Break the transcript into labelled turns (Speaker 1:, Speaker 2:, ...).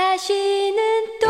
Speaker 1: 다시는 또